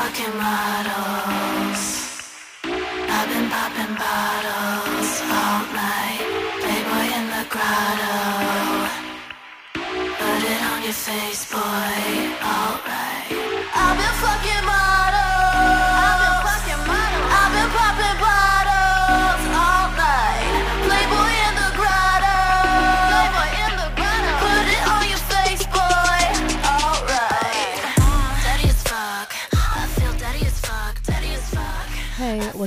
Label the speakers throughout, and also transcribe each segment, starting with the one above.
Speaker 1: fucking models. I've been popping bottles all night. Playboy in the grotto. Put it on your face, boy. Alright.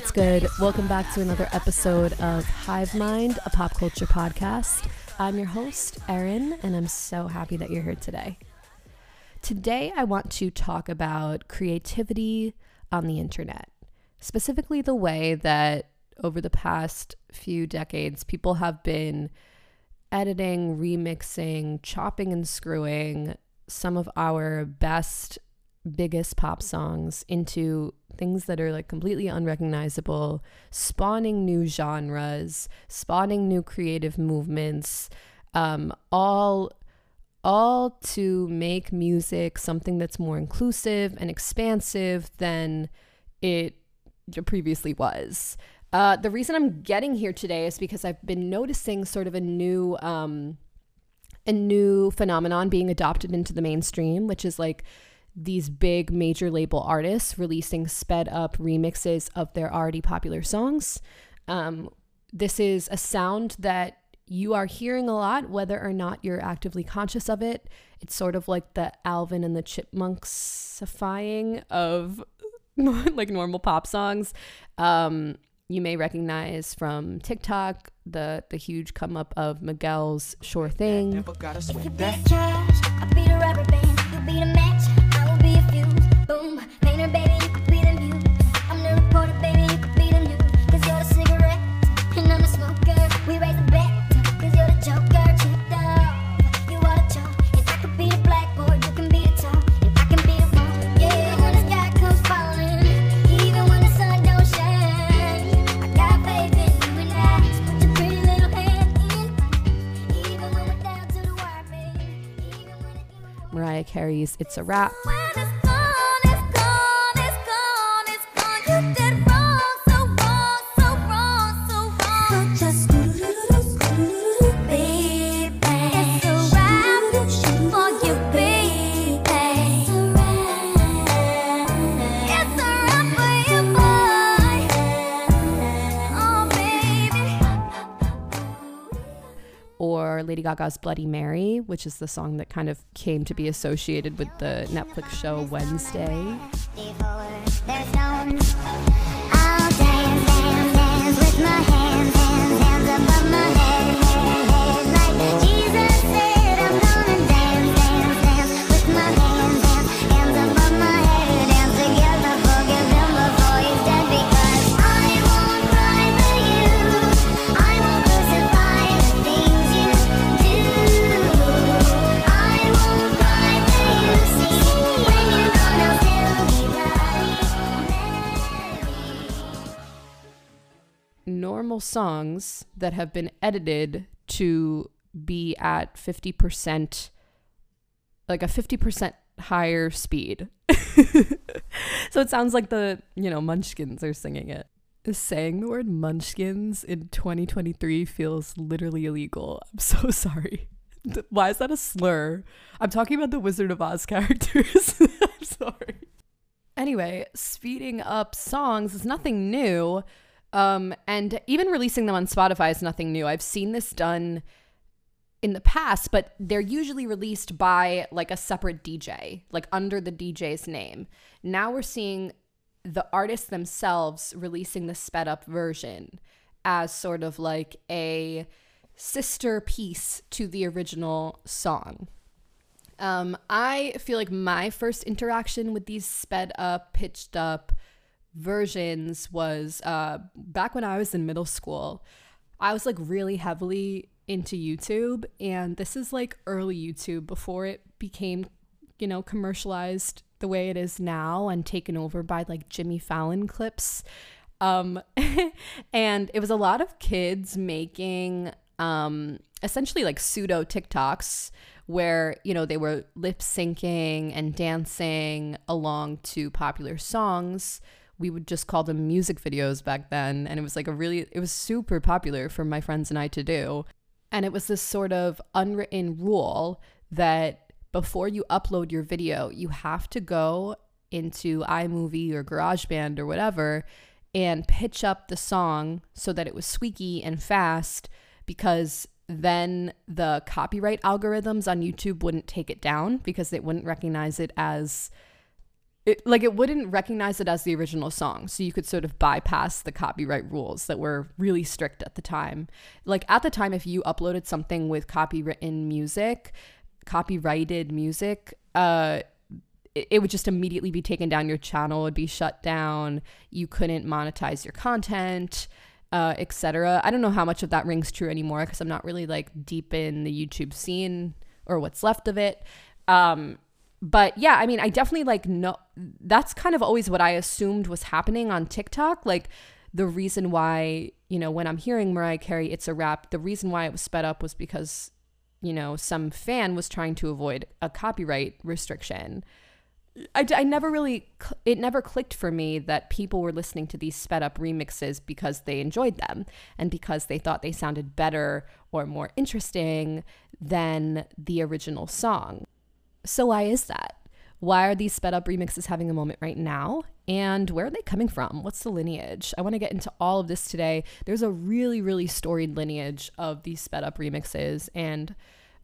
Speaker 2: What's good? Welcome back to another episode of Hive Mind, a pop culture podcast. I'm your host, Erin, and I'm so happy that you're here today. Today, I want to talk about creativity on the internet, specifically the way that over the past few decades, people have been editing, remixing, chopping, and screwing some of our best, biggest pop songs into things that are like completely unrecognizable, spawning new genres, spawning new creative movements, um, all all to make music something that's more inclusive and expansive than it previously was. Uh, the reason I'm getting here today is because I've been noticing sort of a new um, a new phenomenon being adopted into the mainstream, which is like these big major label artists releasing sped up remixes of their already popular songs. Um, this is a sound that you are hearing a lot, whether or not you're actively conscious of it. It's sort of like the Alvin and the Chipmunksifying of like normal pop songs. Um, you may recognize from TikTok the the huge come up of Miguel's "Sure Thing." Mariah Carey's "It's a Wrap." Gaga's Bloody Mary, which is the song that kind of came to be associated with the Netflix show Wednesday. Normal songs that have been edited to be at 50%, like a 50% higher speed. so it sounds like the, you know, Munchkins are singing it. Saying the word Munchkins in 2023 feels literally illegal. I'm so sorry. Why is that a slur? I'm talking about the Wizard of Oz characters. I'm sorry. Anyway, speeding up songs is nothing new. Um, and even releasing them on Spotify is nothing new. I've seen this done in the past, but they're usually released by like a separate DJ, like under the DJ's name. Now we're seeing the artists themselves releasing the sped up version as sort of like a sister piece to the original song. Um, I feel like my first interaction with these sped up, pitched up versions was uh, back when I was in middle school. I was like really heavily into YouTube, and this is like early YouTube before it became, you know, commercialized the way it is now and taken over by like Jimmy Fallon clips. Um, and it was a lot of kids making um, essentially like pseudo TikToks where, you know, they were lip syncing and dancing along to popular songs. We would just call them music videos back then. And it was like a really, it was super popular for my friends and I to do. And it was this sort of unwritten rule that before you upload your video, you have to go into iMovie or GarageBand or whatever and pitch up the song so that it was squeaky and fast because then the copyright algorithms on YouTube wouldn't take it down because they wouldn't recognize it as it, like it wouldn't recognize it as the original song so you could sort of bypass the copyright rules that were really strict at the time. Like at the time if you uploaded something with copywritten music copyrighted music uh it, it would just immediately be taken down your channel would be shut down you couldn't monetize your content uh, etc i don't know how much of that rings true anymore because i'm not really like deep in the youtube scene or what's left of it. Um but yeah i mean i definitely like no that's kind of always what i assumed was happening on tiktok like the reason why you know when i'm hearing mariah carey it's a wrap the reason why it was sped up was because you know some fan was trying to avoid a copyright restriction I, I never really it never clicked for me that people were listening to these sped up remixes because they enjoyed them and because they thought they sounded better or more interesting than the original song. So why is that? Why are these sped up remixes having a moment right now? And where are they coming from? What's the lineage? I want to get into all of this today. There's a really, really storied lineage of these sped up remixes and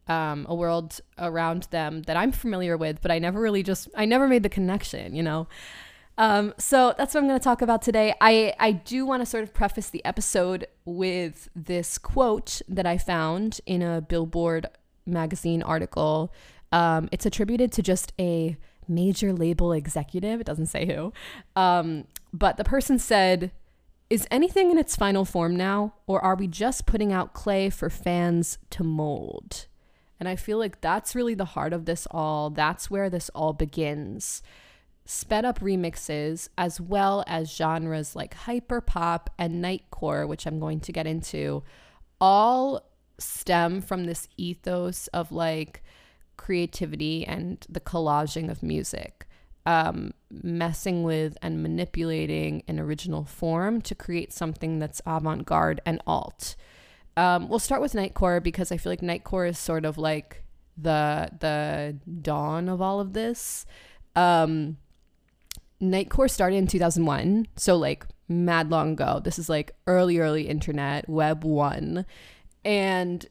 Speaker 2: um, a world around them that I'm familiar with, but I never really just, I never made the connection, you know? Um, so that's what I'm going to talk about today. I, I do want to sort of preface the episode with this quote that I found in a Billboard magazine article. Um, it's attributed to just a major label executive. It doesn't say who. Um, but the person said, Is anything in its final form now, or are we just putting out clay for fans to mold? And I feel like that's really the heart of this all. That's where this all begins. Sped up remixes, as well as genres like hyper pop and nightcore, which I'm going to get into, all stem from this ethos of like creativity and the collaging of music, um, messing with and manipulating an original form to create something that's avant garde and alt. Um, we'll start with Nightcore because I feel like Nightcore is sort of like the the dawn of all of this. Um, Nightcore started in 2001, so like mad long ago. This is like early, early internet, Web 1. And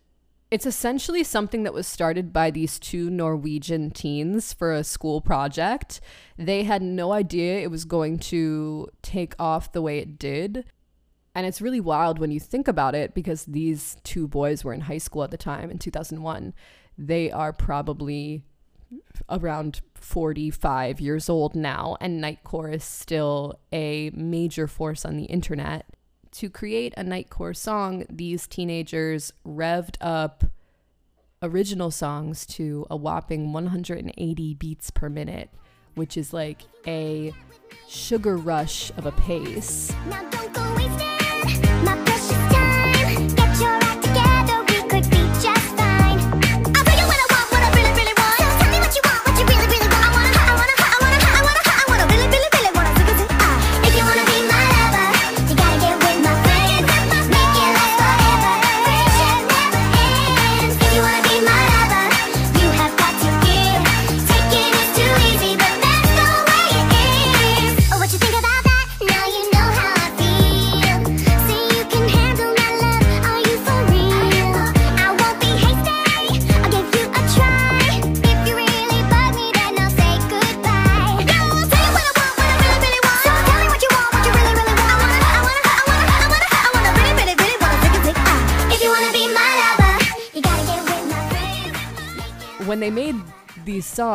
Speaker 2: it's essentially something that was started by these two Norwegian teens for a school project. They had no idea it was going to take off the way it did. And it's really wild when you think about it because these two boys were in high school at the time in 2001. They are probably around 45 years old now, and Nightcore is still a major force on the internet. To create a Nightcore song, these teenagers revved up original songs to a whopping 180 beats per minute, which is like a sugar rush of a pace.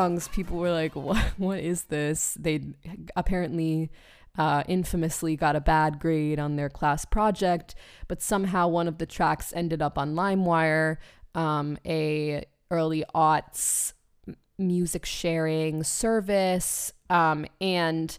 Speaker 2: Songs, people were like, "What? What is this?" They apparently uh, infamously got a bad grade on their class project, but somehow one of the tracks ended up on LimeWire, um, a early aughts music sharing service, um, and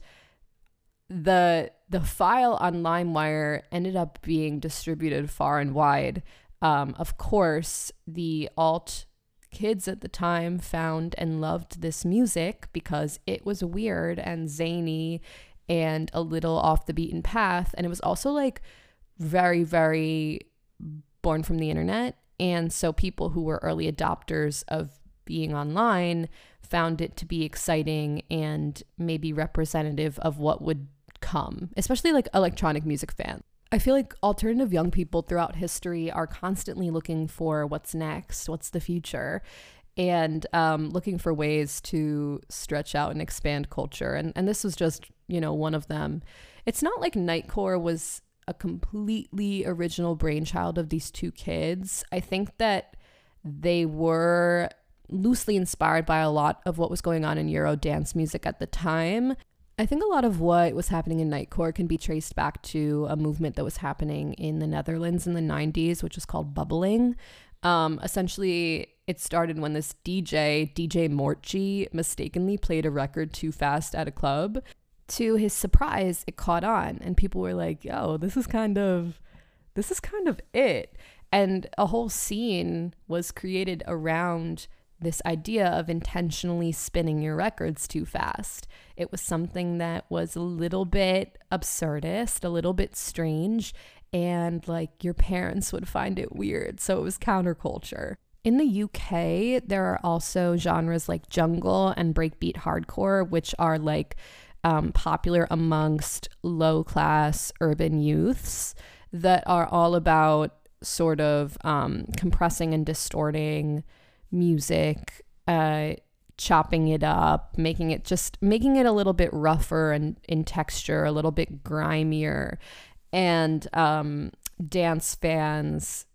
Speaker 2: the the file on LimeWire ended up being distributed far and wide. Um, of course, the alt kids at the time found and loved this music because it was weird and zany and a little off the beaten path. And it was also like very, very born from the internet. And so people who were early adopters of being online found it to be exciting and maybe representative of what would come, especially like electronic music fans. I feel like alternative young people throughout history are constantly looking for what's next, what's the future, and um, looking for ways to stretch out and expand culture. And, and this was just, you know, one of them. It's not like Nightcore was a completely original brainchild of these two kids. I think that they were loosely inspired by a lot of what was going on in Euro dance music at the time. I think a lot of what was happening in Nightcore can be traced back to a movement that was happening in the Netherlands in the 90s, which was called bubbling. Um, essentially, it started when this DJ, DJ Moortje, mistakenly played a record too fast at a club. To his surprise, it caught on, and people were like, yo, this is kind of. This is kind of it. And a whole scene was created around this idea of intentionally spinning your records too fast. It was something that was a little bit absurdist, a little bit strange, and like your parents would find it weird. So it was counterculture. In the UK, there are also genres like jungle and breakbeat hardcore, which are like um, popular amongst low class urban youths that are all about sort of um, compressing and distorting music, uh, chopping it up, making it just making it a little bit rougher and in texture, a little bit grimier, and um, dance fans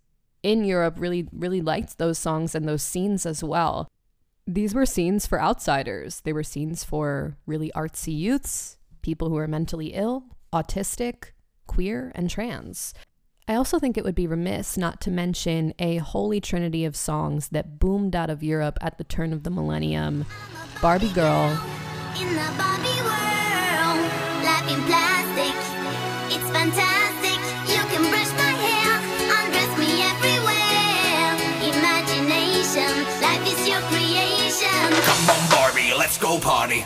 Speaker 2: in Europe really really liked those songs and those scenes as well. These were scenes for outsiders. They were scenes for really artsy youths, people who are mentally ill, autistic, queer, and trans. I also think it would be remiss not to mention a holy trinity of songs that boomed out of Europe at the turn of the millennium Barbie Girl,
Speaker 3: In the Barbie world, life in plastic, it's fantastic. You can brush my hair, undress me everywhere. Imagination, life is your creation.
Speaker 4: Come on, Barbie, let's go party.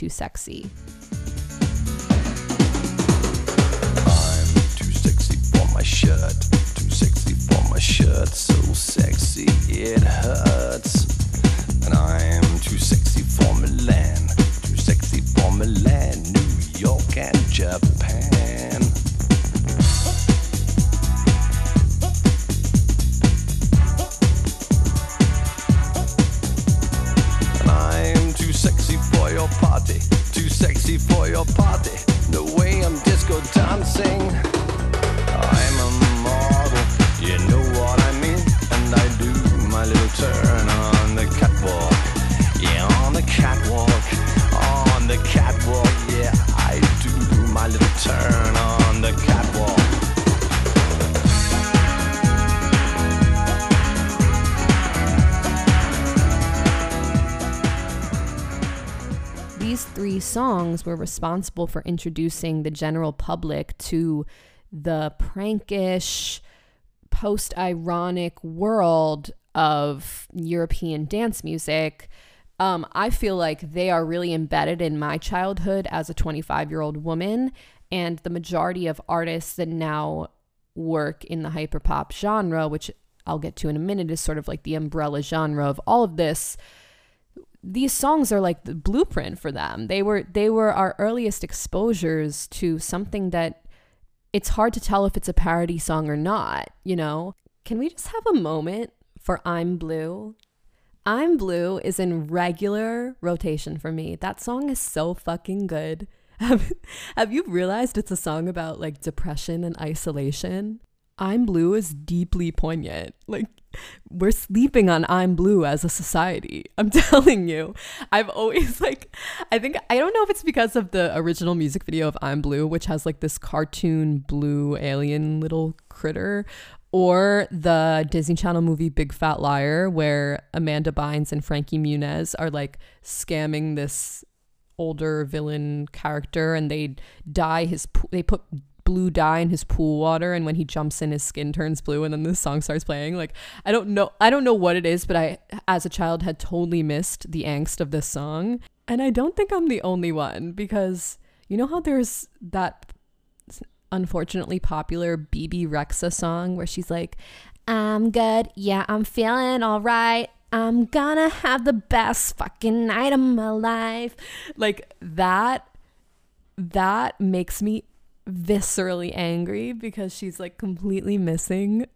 Speaker 2: too sexy. Songs were responsible for introducing the general public to the prankish, post ironic world of European dance music. Um, I feel like they are really embedded in my childhood as a 25 year old woman. And the majority of artists that now work in the hyperpop genre, which I'll get to in a minute, is sort of like the umbrella genre of all of this these songs are like the blueprint for them. They were they were our earliest exposures to something that it's hard to tell if it's a parody song or not, you know? Can we just have a moment for I'm Blue? I'm Blue is in regular rotation for me. That song is so fucking good. Have, have you realized it's a song about like depression and isolation? I'm Blue is deeply poignant. Like, we're sleeping on I'm Blue as a society. I'm telling you. I've always, like, I think, I don't know if it's because of the original music video of I'm Blue, which has like this cartoon blue alien little critter, or the Disney Channel movie Big Fat Liar, where Amanda Bynes and Frankie Muniz are like scamming this older villain character and they dye his they put blue dye in his pool water and when he jumps in his skin turns blue and then the song starts playing. Like i don't know i don't know what it is but i as a child had totally missed the angst of this song. And i don't think i'm the only one because you know how there's that unfortunately popular Bebe Rexha song where she's like i'm good yeah i'm feeling all right i'm gonna have the best fucking night of my life. Like that that makes me viscerally angry because she's like completely missing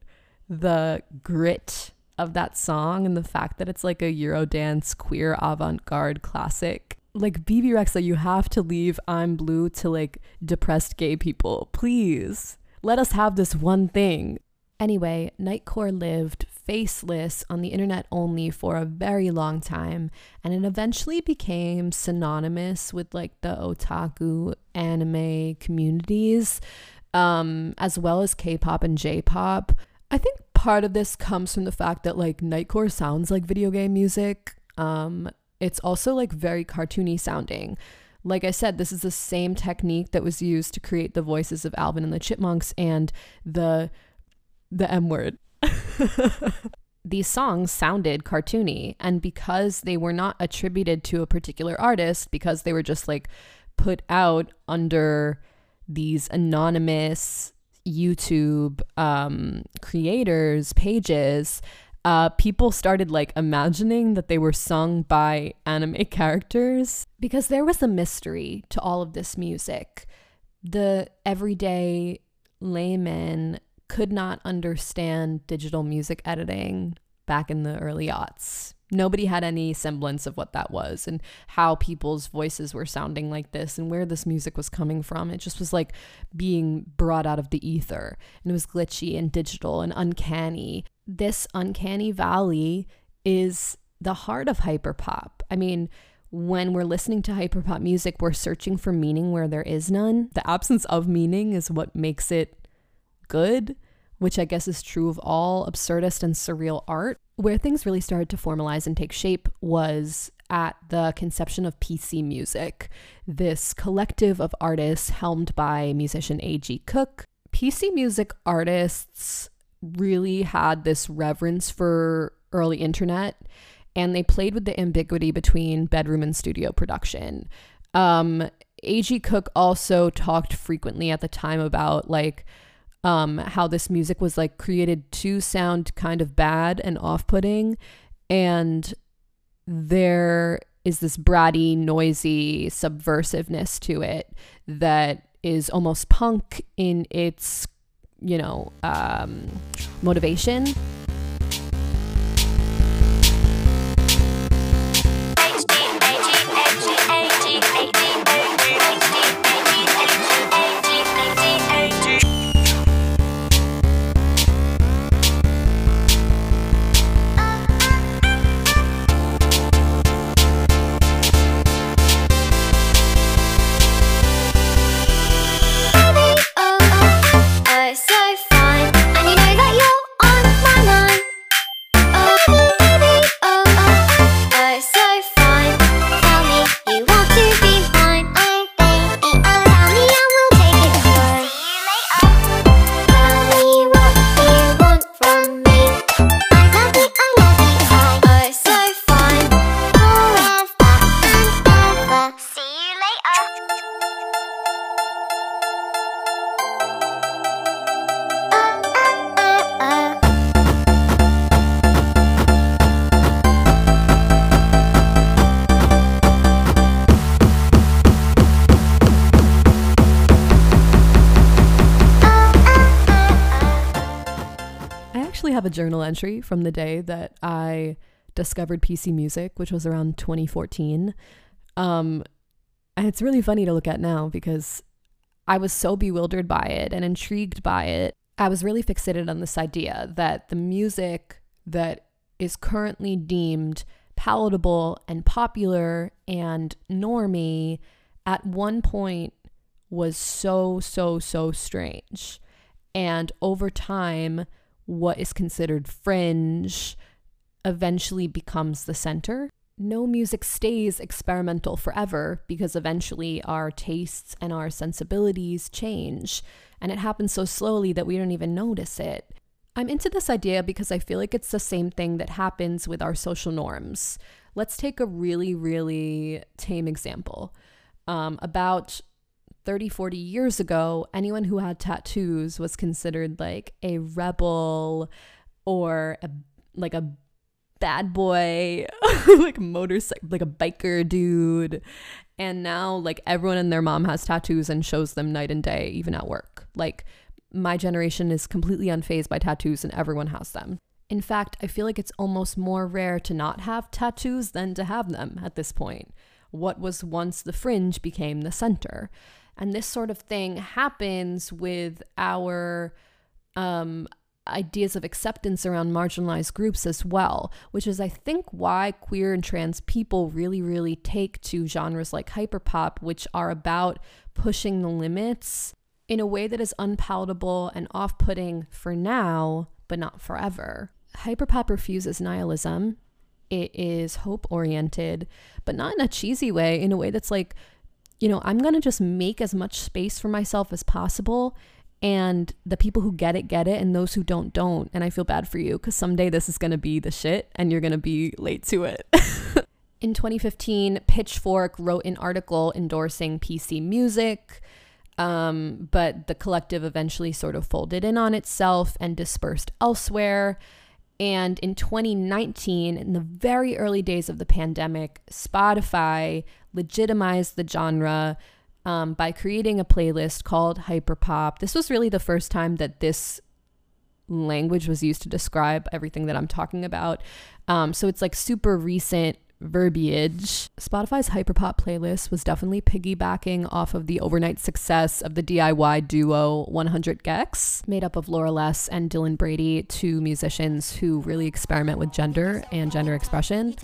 Speaker 2: the grit of that song and the fact that it's like a Eurodance queer avant-garde classic. Like Bebe Rexha, you have to leave I'm Blue to like depressed gay people. Please. Let us have this one thing. Anyway, Nightcore lived faceless on the internet only for a very long time, and it eventually became synonymous with like the otaku anime communities, um, as well as K pop and J pop. I think part of this comes from the fact that like Nightcore sounds like video game music. Um, it's also like very cartoony sounding. Like I said, this is the same technique that was used to create the voices of Alvin and the Chipmunks and the the M word. These songs sounded cartoony, and because they were not attributed to a particular artist, because they were just like put out under these anonymous YouTube um, creators' pages, uh, people started like imagining that they were sung by anime characters because there was a mystery to all of this music. The everyday layman could not understand digital music editing back in the early aughts. Nobody had any semblance of what that was and how people's voices were sounding like this and where this music was coming from. It just was like being brought out of the ether and it was glitchy and digital and uncanny. This uncanny valley is the heart of hyperpop. I mean, when we're listening to hyperpop music, we're searching for meaning where there is none. The absence of meaning is what makes it good, which I guess is true of all absurdist and surreal art. Where things really started to formalize and take shape was at the conception of PC music, this collective of artists helmed by musician A.G. Cook. PC music artists really had this reverence for early internet and they played with the ambiguity between bedroom and studio production. Um, A.G. Cook also talked frequently at the time about like um, how this music was like created to sound kind of bad and off putting. And there is this bratty, noisy subversiveness to it that is almost punk in its, you know, um, motivation. Entry from the day that I discovered PC music, which was around 2014. Um, and it's really funny to look at now because I was so bewildered by it and intrigued by it. I was really fixated on this idea that the music that is currently deemed palatable and popular and normy at one point was so, so, so strange. And over time, what is considered fringe eventually becomes the center. No music stays experimental forever because eventually our tastes and our sensibilities change. And it happens so slowly that we don't even notice it. I'm into this idea because I feel like it's the same thing that happens with our social norms. Let's take a really, really tame example. Um, about 30, 40 years ago, anyone who had tattoos was considered like a rebel or a, like a bad boy, like motorcycle, like a biker dude. And now, like, everyone and their mom has tattoos and shows them night and day, even at work. Like, my generation is completely unfazed by tattoos and everyone has them. In fact, I feel like it's almost more rare to not have tattoos than to have them at this point. What was once the fringe became the center. And this sort of thing happens with our um, ideas of acceptance around marginalized groups as well, which is, I think, why queer and trans people really, really take to genres like hyperpop, which are about pushing the limits in a way that is unpalatable and off putting for now, but not forever. Hyperpop refuses nihilism. It is hope oriented, but not in a cheesy way, in a way that's like, you know, I'm going to just make as much space for myself as possible. And the people who get it, get it. And those who don't, don't. And I feel bad for you because someday this is going to be the shit and you're going to be late to it. in 2015, Pitchfork wrote an article endorsing PC music. Um, but the collective eventually sort of folded in on itself and dispersed elsewhere. And in 2019, in the very early days of the pandemic, Spotify legitimized the genre um, by creating a playlist called Hyperpop. This was really the first time that this language was used to describe everything that I'm talking about. Um, so it's like super recent verbiage. Spotify's hyperpop playlist was definitely piggybacking off of the overnight success of the DIY duo 100 gecs, made up of Laura Less and Dylan Brady, two musicians who really experiment with gender and gender expression.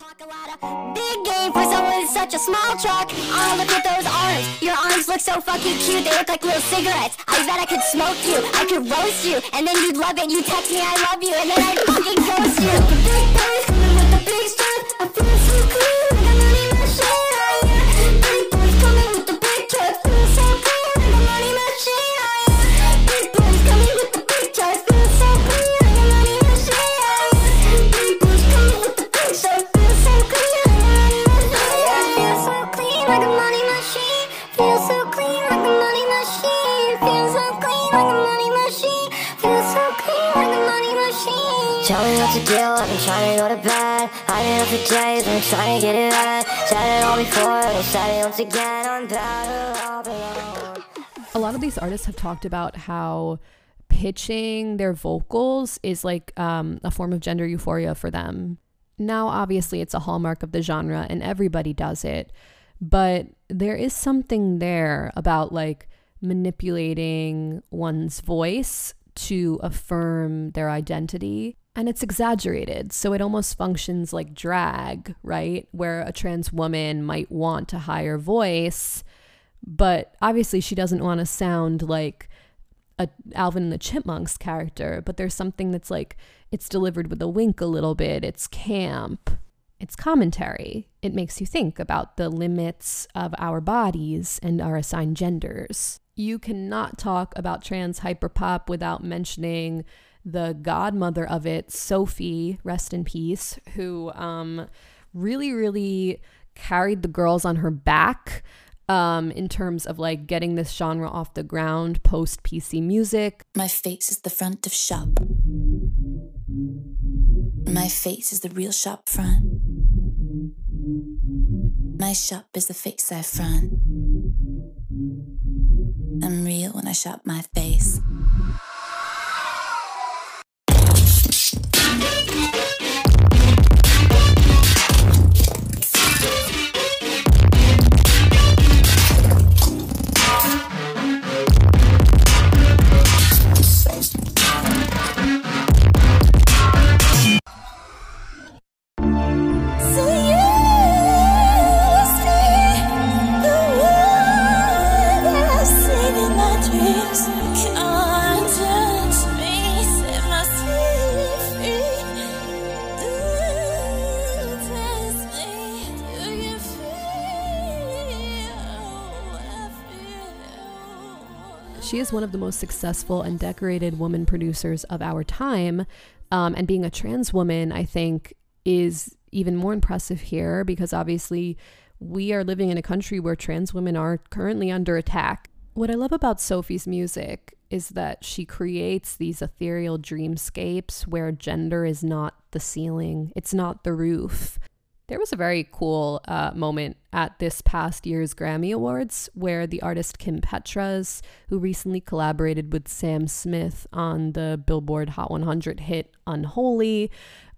Speaker 3: Big game for someone with such a small truck. Oh, look at those arms. Your arms look so fucking cute. They look like little cigarettes. I bet I could smoke you. I could roast you. And then you'd love it. You text me, I love you. And then I'd fucking ghost you. The big with the big stuff. I trying to get it right. Said it all before. Said it once again.
Speaker 2: A lot of these artists have talked about how pitching their vocals is like um, a form of gender euphoria for them. Now, obviously, it's a hallmark of the genre and everybody does it, but there is something there about like manipulating one's voice to affirm their identity. And it's exaggerated. So it almost functions like drag, right? Where a trans woman might want a higher voice, but obviously she doesn't want to sound like a Alvin and the Chipmunks character, but there's something that's like it's delivered with a wink a little bit. It's camp. It's commentary. It makes you think about the limits of our bodies and our assigned genders. You cannot talk about trans hyperpop without mentioning the godmother of it, Sophie, rest in peace, who um, really, really carried the girls on her back um, in terms of like getting this genre off the ground post PC music.
Speaker 5: My face is the front of shop. My face is the real shop front. My shop is the face I front. I'm real when I shop my face.
Speaker 2: She is one of the most successful and decorated woman producers of our time. Um, and being a trans woman, I think, is even more impressive here because obviously we are living in a country where trans women are currently under attack. What I love about Sophie's music is that she creates these ethereal dreamscapes where gender is not the ceiling, it's not the roof. There was a very cool uh, moment at this past year's Grammy Awards where the artist Kim Petras, who recently collaborated with Sam Smith on the Billboard Hot 100 hit Unholy,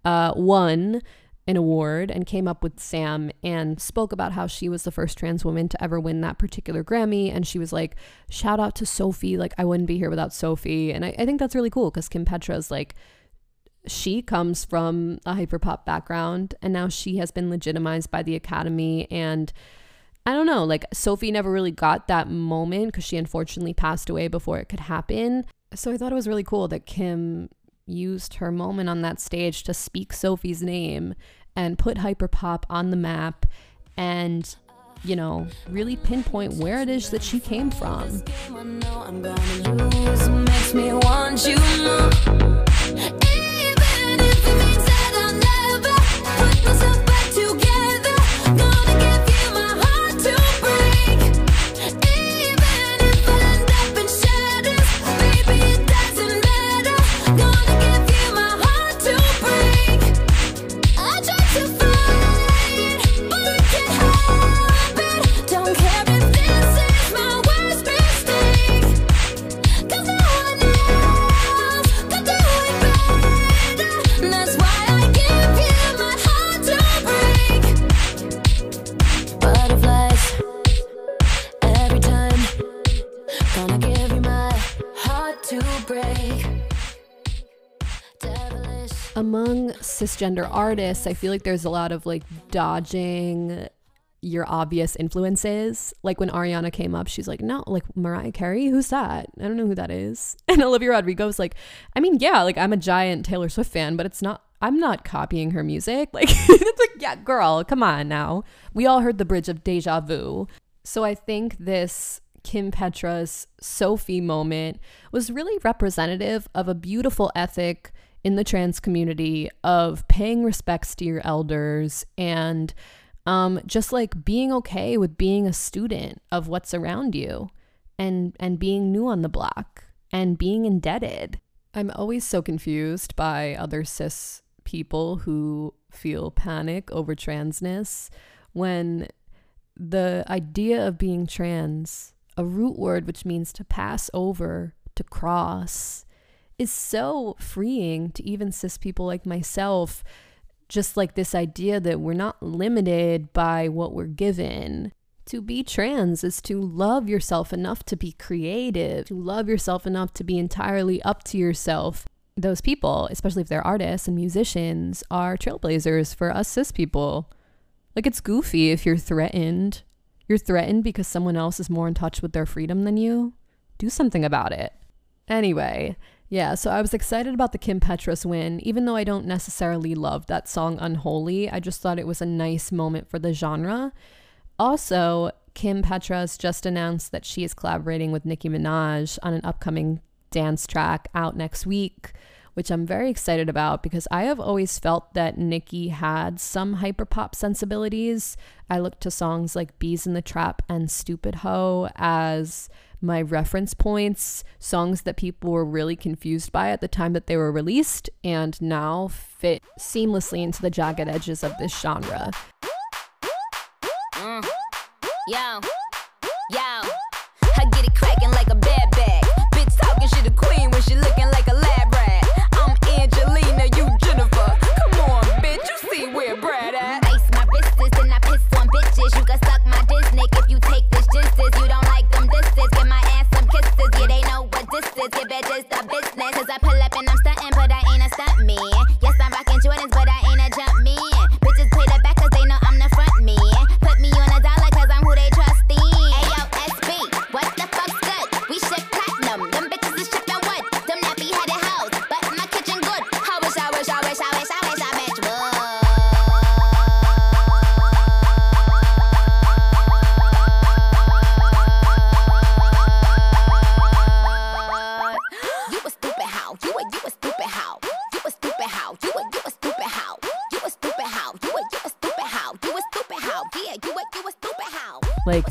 Speaker 2: uh, won an award and came up with Sam and spoke about how she was the first trans woman to ever win that particular Grammy. And she was like, shout out to Sophie. Like, I wouldn't be here without Sophie. And I, I think that's really cool because Kim Petras like, she comes from a hyperpop background and now she has been legitimized by the Academy. And I don't know, like, Sophie never really got that moment because she unfortunately passed away before it could happen. So I thought it was really cool that Kim used her moment on that stage to speak Sophie's name and put hyperpop on the map and you know really pinpoint where it is that she came from among cisgender artists i feel like there's a lot of like dodging your obvious influences. Like when ariana came up she's like no like mariah carey? Who's that? I don't know who that is. And olivia rodrigo was like i mean yeah like i'm a giant taylor swift fan but it's not i'm not copying her music. Like it's like yeah girl come on now. We all heard the bridge of deja vu. So i think this Kim Petras' Sophie moment was really representative of a beautiful ethic in the trans community of paying respects to your elders and um, just like being okay with being a student of what's around you and and being new on the block and being indebted. I'm always so confused by other cis people who feel panic over transness when the idea of being trans, a root word which means to pass over, to cross, is so freeing to even cis people like myself. Just like this idea that we're not limited by what we're given. To be trans is to love yourself enough to be creative, to love yourself enough to be entirely up to yourself. Those people, especially if they're artists and musicians, are trailblazers for us cis people. Like it's goofy if you're threatened. You're threatened because someone else is more in touch with their freedom than you. Do something about it. Anyway, yeah, so I was excited about the Kim Petras win, even though I don't necessarily love that song Unholy. I just thought it was a nice moment for the genre. Also, Kim Petras just announced that she is collaborating with Nicki Minaj on an upcoming dance track out next week, which I'm very excited about because I have always felt that Nicki had some hyperpop sensibilities. I look to songs like Beez in the Trap and Stupid Ho as my reference points, songs that people were really confused by at the time that they were released and now fit seamlessly into the jagged edges of this genre.
Speaker 1: Mm. Yo, this is. Give bitches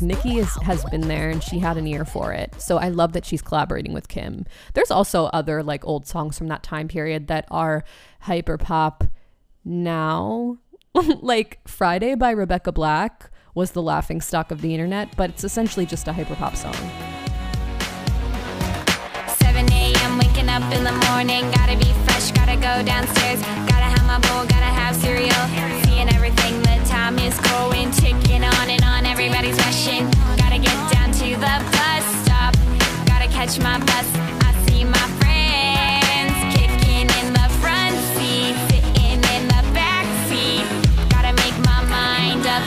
Speaker 2: Nicki is, has been there and she had an ear for it. So I love that she's collaborating with Kim. There's also other like old songs from that time period that are hyper pop now. like Friday by Rebecca Black was the laughing stock of the internet, but it's essentially just a hyper pop song.
Speaker 6: 7 a.m. waking up in the morning. Gotta be fresh, gotta go downstairs. Gotta have my bowl, gotta have cereal. Time is going, ticking on and on. Everybody's rushing. Gotta get down to the bus stop. Gotta catch my bus. I see my friends kicking in the front seat, sitting in the back seat. Gotta make my mind up.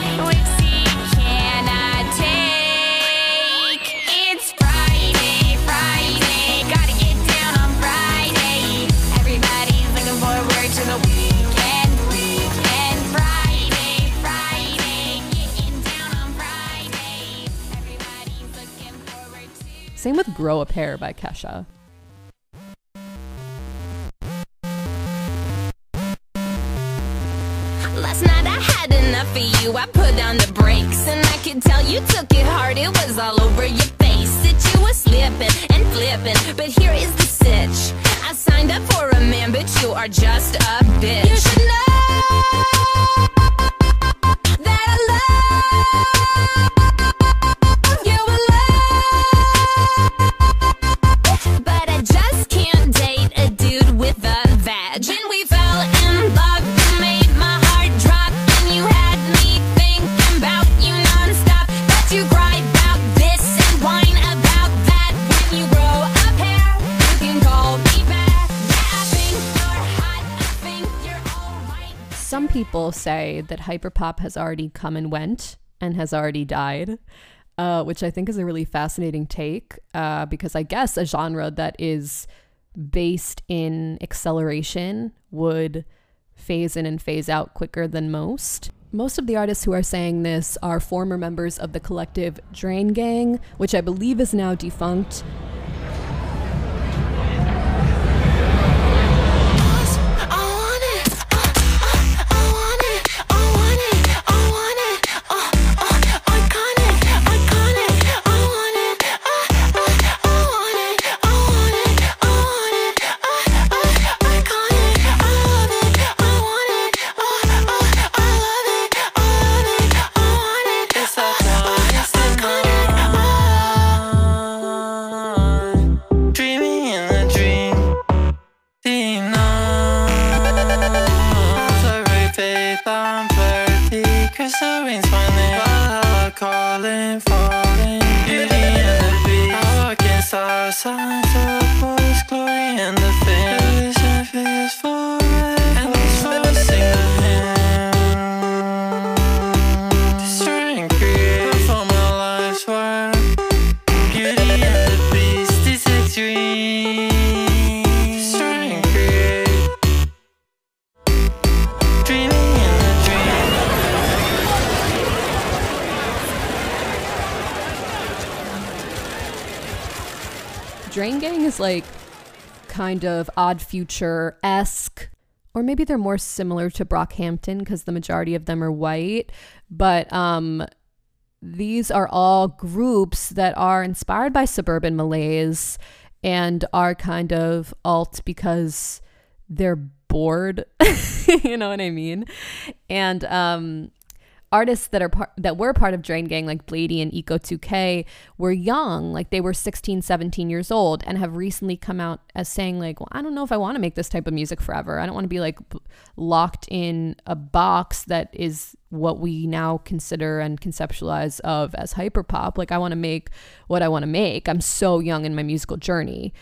Speaker 6: Seat can I take? It's Friday, Friday. Gotta get down on Friday. Everybody's looking forward to the
Speaker 2: Same with Grow a Pair by Kesha.
Speaker 6: Last night I had enough of you. I put down the brakes, and I could tell you took it hard. It was all over your face. That you were slipping and flipping. But here is the sitch. I signed up for a man, but you are just a bitch. You should know that I love
Speaker 2: people say that hyperpop has already come and went and has already died, uh, which I think is a really fascinating take uh, because I guess a genre that is based in acceleration would phase in and phase out quicker than most. Most of the artists who are saying this are former members of the collective Drain Gang, which I believe is now defunct. Drain Gang is like kind of odd future esque, or maybe they're more similar to Brockhampton because the majority of them are white. But um, these are all groups that are inspired by suburban malaise and are kind of alt because they're bored. you know what I mean? And um, artists that are part that were part of Drain Gang like Bladee and Ecco2k were young, like they were 16, 17 years old and have recently come out as saying like, well, I don't know if I want to make this type of music forever. I don't want to be like locked in a box that is what we now consider and conceptualize of as hyperpop. Like I want to make what I want to make. I'm so young in my musical journey.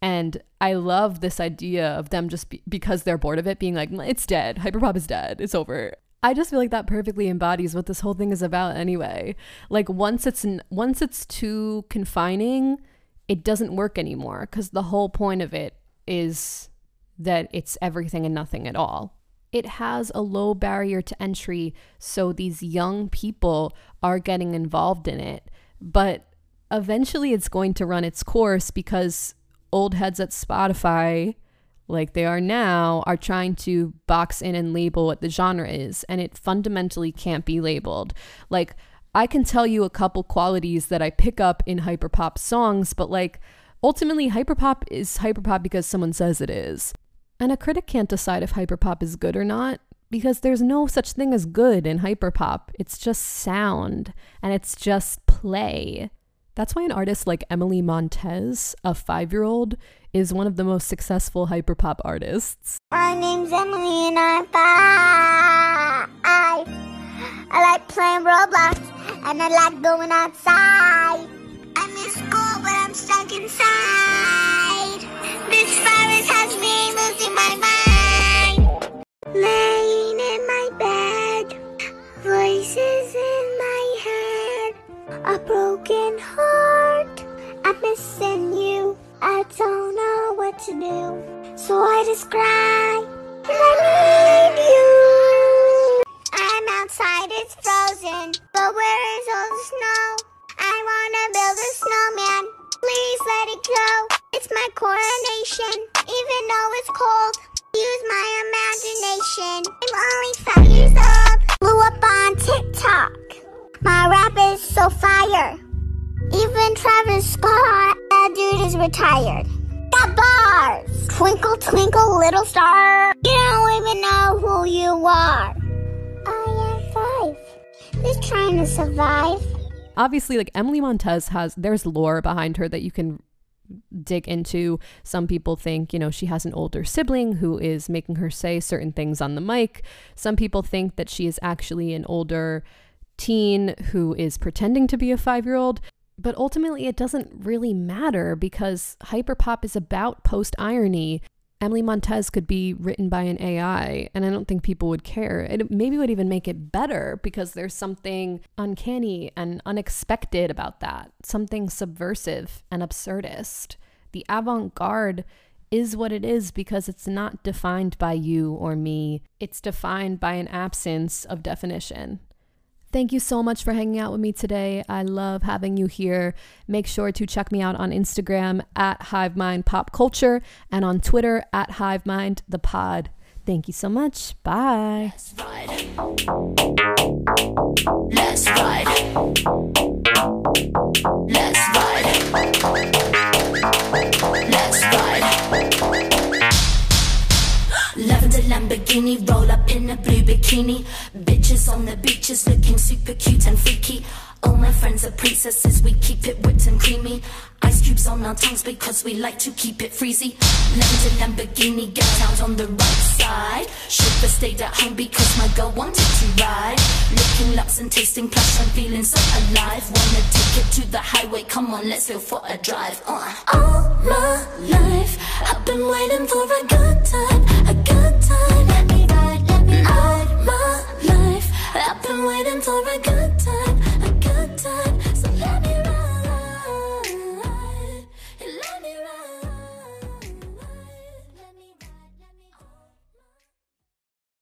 Speaker 2: And I love this idea of them just be- because they're bored of it being like, it's dead. Hyperpop is dead. It's over. I just feel like that perfectly embodies what this whole thing is about anyway. Like once it's once it's too confining, it doesn't work anymore cuz the whole point of it is that it's everything and nothing at all. It has a low barrier to entry, so these young people are getting involved in it. But eventually it's going to run its course because old heads at Spotify like they are now, are trying to box in and label what the genre is, and it fundamentally can't be labeled. Like, I can tell you a couple qualities that I pick up in hyperpop songs, but like ultimately hyperpop is hyperpop because someone says it is. And a critic can't decide if hyperpop is good or not because there's no such thing as good in hyperpop. It's just sound and it's just play. That's why an artist like Emily Montez, a five year old, is one of the most successful hyperpop artists.
Speaker 3: My name's Emily and I'm five. I like playing Roblox and I like going outside. I miss school, but I'm stuck inside. This virus has me losing my mind. Laying in my bed, voices in my head. A broken heart, I'm missing you. I don't know what to do, so I just cry. I need you. I'm outside, it's frozen, but where is all the snow? I wanna build a snowman. Please let it go. It's my coronation, even though it's cold. Use my imagination. I'm only five years old. Blew up on TikTok. My rap is so fire. Even Travis Scott, that dude is retired. Got bars. Twinkle, twinkle, little star. You don't even know who you are. I am five. Just trying to survive.
Speaker 2: Obviously, like Emily Montez has, there's lore behind her that you can dig into. Some people think, you know, she has an older sibling who is making her say certain things on the mic. Some people think that she is actually an older teen who is pretending to be a five year old. But ultimately, it doesn't really matter because hyperpop is about post irony. Emily Montez could be written by an AI, and I don't think people would care. It maybe would even make it better because there's something uncanny and unexpected about that, something subversive and absurdist. The avant garde is what it is because it's not defined by you or me, it's defined by an absence of definition. Thank you so much for hanging out with me today. I love having you here. Make sure to check me out on Instagram at HiveMind Pop Culture and on Twitter at HiveMind the Pod. Thank you so much. Bye.
Speaker 7: Let's ride. Let's ride. Let's ride. Lavender Lamborghini, roll up in a blue bikini. Bitches on the beaches looking super cute and freaky. All my friends are princesses, we keep it whipped and creamy. Ice cubes on our tongues because we like to keep it freezy. Lavender Lamborghini, get out on the right side. Chauffeur stayed at home because my girl wanted to ride. Licking laps and tasting plush, I'm feeling so alive. Wanna take it to the highway, come on, let's go for a drive. Uh. All my life, I've been waiting for a good time, a good time. Let me ride, let me ride. My life, I've been waiting for a good time.